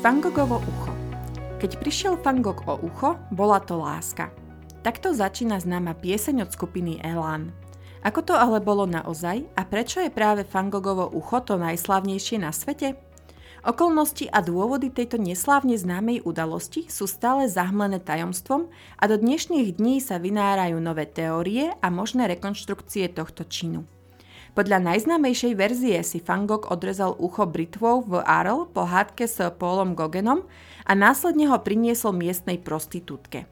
Van ucho. Keď prišiel Van Gogh o ucho, bola to láska. Takto začína známa pieseň od skupiny Elan. Ako to ale bolo naozaj a prečo je práve Van ucho to najslavnejšie na svete? Okolnosti a dôvody tejto neslávne známej udalosti sú stále zahmlené tajomstvom a do dnešných dní sa vynárajú nové teórie a možné rekonštrukcie tohto činu. Podľa najznámejšej verzie si Van Gogh odrezal ucho britvou v Arles po hádke s Paulom Gogenom a následne ho priniesol miestnej prostitútke.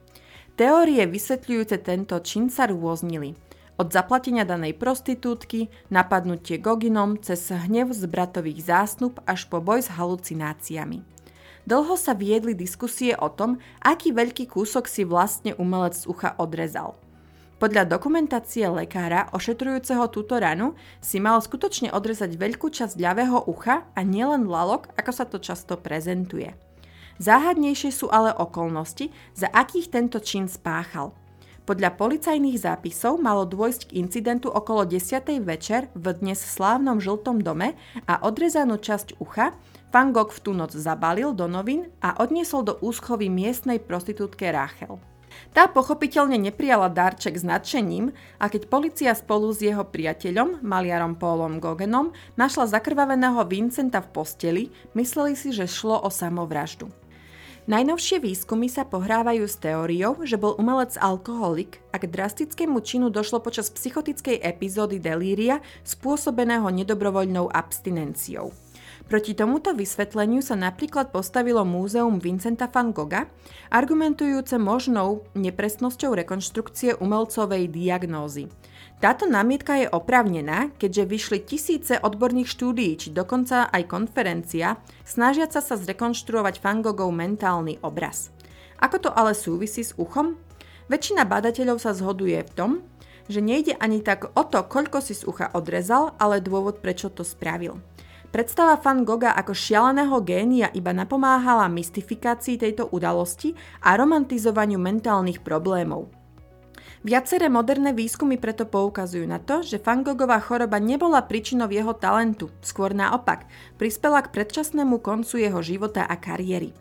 Teórie vysvetľujúce tento čin sa rôznili. Od zaplatenia danej prostitútky, napadnutie Goginom, cez hnev z bratových zásnub až po boj s halucináciami. Dlho sa viedli diskusie o tom, aký veľký kúsok si vlastne umelec z ucha odrezal – podľa dokumentácie lekára ošetrujúceho túto ranu si mal skutočne odrezať veľkú časť ľavého ucha a nielen lalok, ako sa to často prezentuje. Záhadnejšie sú ale okolnosti, za akých tento čin spáchal. Podľa policajných zápisov malo dôjsť k incidentu okolo 10. večer v dnes slávnom žltom dome a odrezanú časť ucha Van Gogh v tú noc zabalil do novín a odniesol do úschovy miestnej prostitútke Rachel. Tá pochopiteľne neprijala darček s nadšením a keď policia spolu s jeho priateľom, maliarom Paulom Gogenom, našla zakrvaveného Vincenta v posteli, mysleli si, že šlo o samovraždu. Najnovšie výskumy sa pohrávajú s teóriou, že bol umelec alkoholik a k drastickému činu došlo počas psychotickej epizódy delíria spôsobeného nedobrovoľnou abstinenciou. Proti tomuto vysvetleniu sa napríklad postavilo Múzeum Vincenta van Gogha, argumentujúce možnou nepresnosťou rekonštrukcie umelcovej diagnózy. Táto námietka je opravnená, keďže vyšli tisíce odborných štúdií, či dokonca aj konferencia, snažiaca sa zrekonštruovať Van Goghov mentálny obraz. Ako to ale súvisí s uchom? Väčšina badateľov sa zhoduje v tom, že nejde ani tak o to, koľko si z ucha odrezal, ale dôvod, prečo to spravil. Predstava Van Gogha ako šialeného génia iba napomáhala mystifikácii tejto udalosti a romantizovaniu mentálnych problémov. Viaceré moderné výskumy preto poukazujú na to, že Van choroba nebola príčinou jeho talentu, skôr naopak, prispela k predčasnému koncu jeho života a kariéry.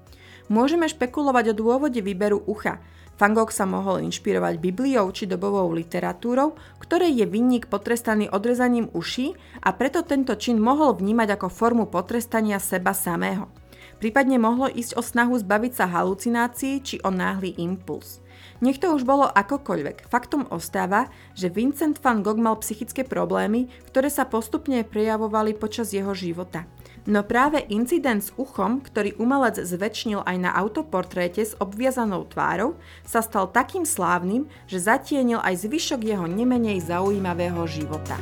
Môžeme špekulovať o dôvode výberu ucha, Van Gogh sa mohol inšpirovať Bibliou či dobovou literatúrou, ktorej je vinník potrestaný odrezaním uší a preto tento čin mohol vnímať ako formu potrestania seba samého. Prípadne mohlo ísť o snahu zbaviť sa halucinácií či o náhly impuls. Nech to už bolo akokoľvek, faktom ostáva, že Vincent van Gogh mal psychické problémy, ktoré sa postupne prejavovali počas jeho života. No práve incident s uchom, ktorý umelec zväčšnil aj na autoportréte s obviazanou tvárou, sa stal takým slávnym, že zatienil aj zvyšok jeho nemenej zaujímavého života.